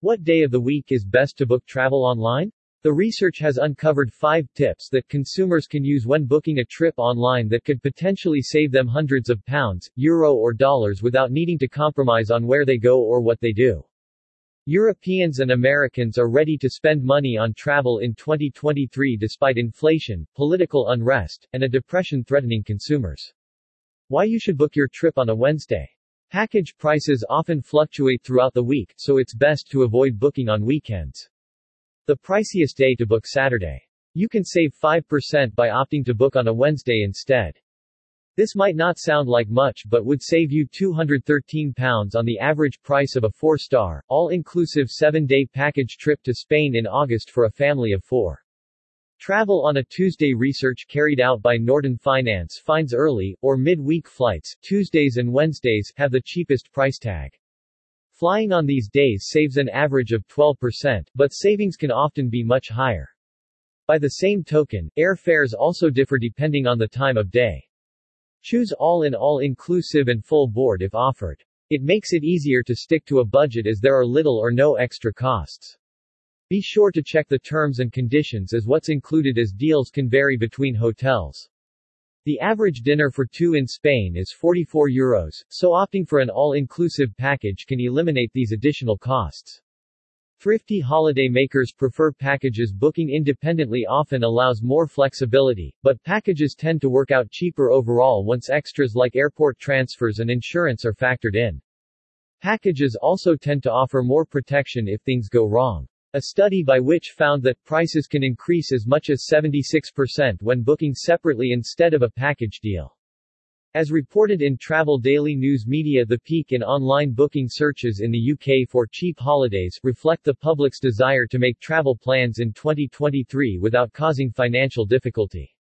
What day of the week is best to book travel online? The research has uncovered five tips that consumers can use when booking a trip online that could potentially save them hundreds of pounds, euro or dollars without needing to compromise on where they go or what they do. Europeans and Americans are ready to spend money on travel in 2023 despite inflation, political unrest, and a depression threatening consumers. Why you should book your trip on a Wednesday. Package prices often fluctuate throughout the week, so it's best to avoid booking on weekends. The priciest day to book Saturday. You can save 5% by opting to book on a Wednesday instead. This might not sound like much but would save you £213 on the average price of a four-star, all-inclusive seven-day package trip to Spain in August for a family of four. Travel on a Tuesday research carried out by Norton Finance finds early, or mid-week flights, Tuesdays and Wednesdays, have the cheapest price tag. Flying on these days saves an average of 12%, but savings can often be much higher. By the same token, airfares also differ depending on the time of day. Choose all-in all-inclusive and full board if offered. It makes it easier to stick to a budget as there are little or no extra costs. Be sure to check the terms and conditions as what's included as deals can vary between hotels. The average dinner for two in Spain is 44 euros, so opting for an all-inclusive package can eliminate these additional costs. Thrifty holiday makers prefer packages booking independently often allows more flexibility, but packages tend to work out cheaper overall once extras like airport transfers and insurance are factored in. Packages also tend to offer more protection if things go wrong. A study by which found that prices can increase as much as 76% when booking separately instead of a package deal. As reported in Travel Daily News Media the peak in online booking searches in the UK for cheap holidays reflect the public's desire to make travel plans in 2023 without causing financial difficulty.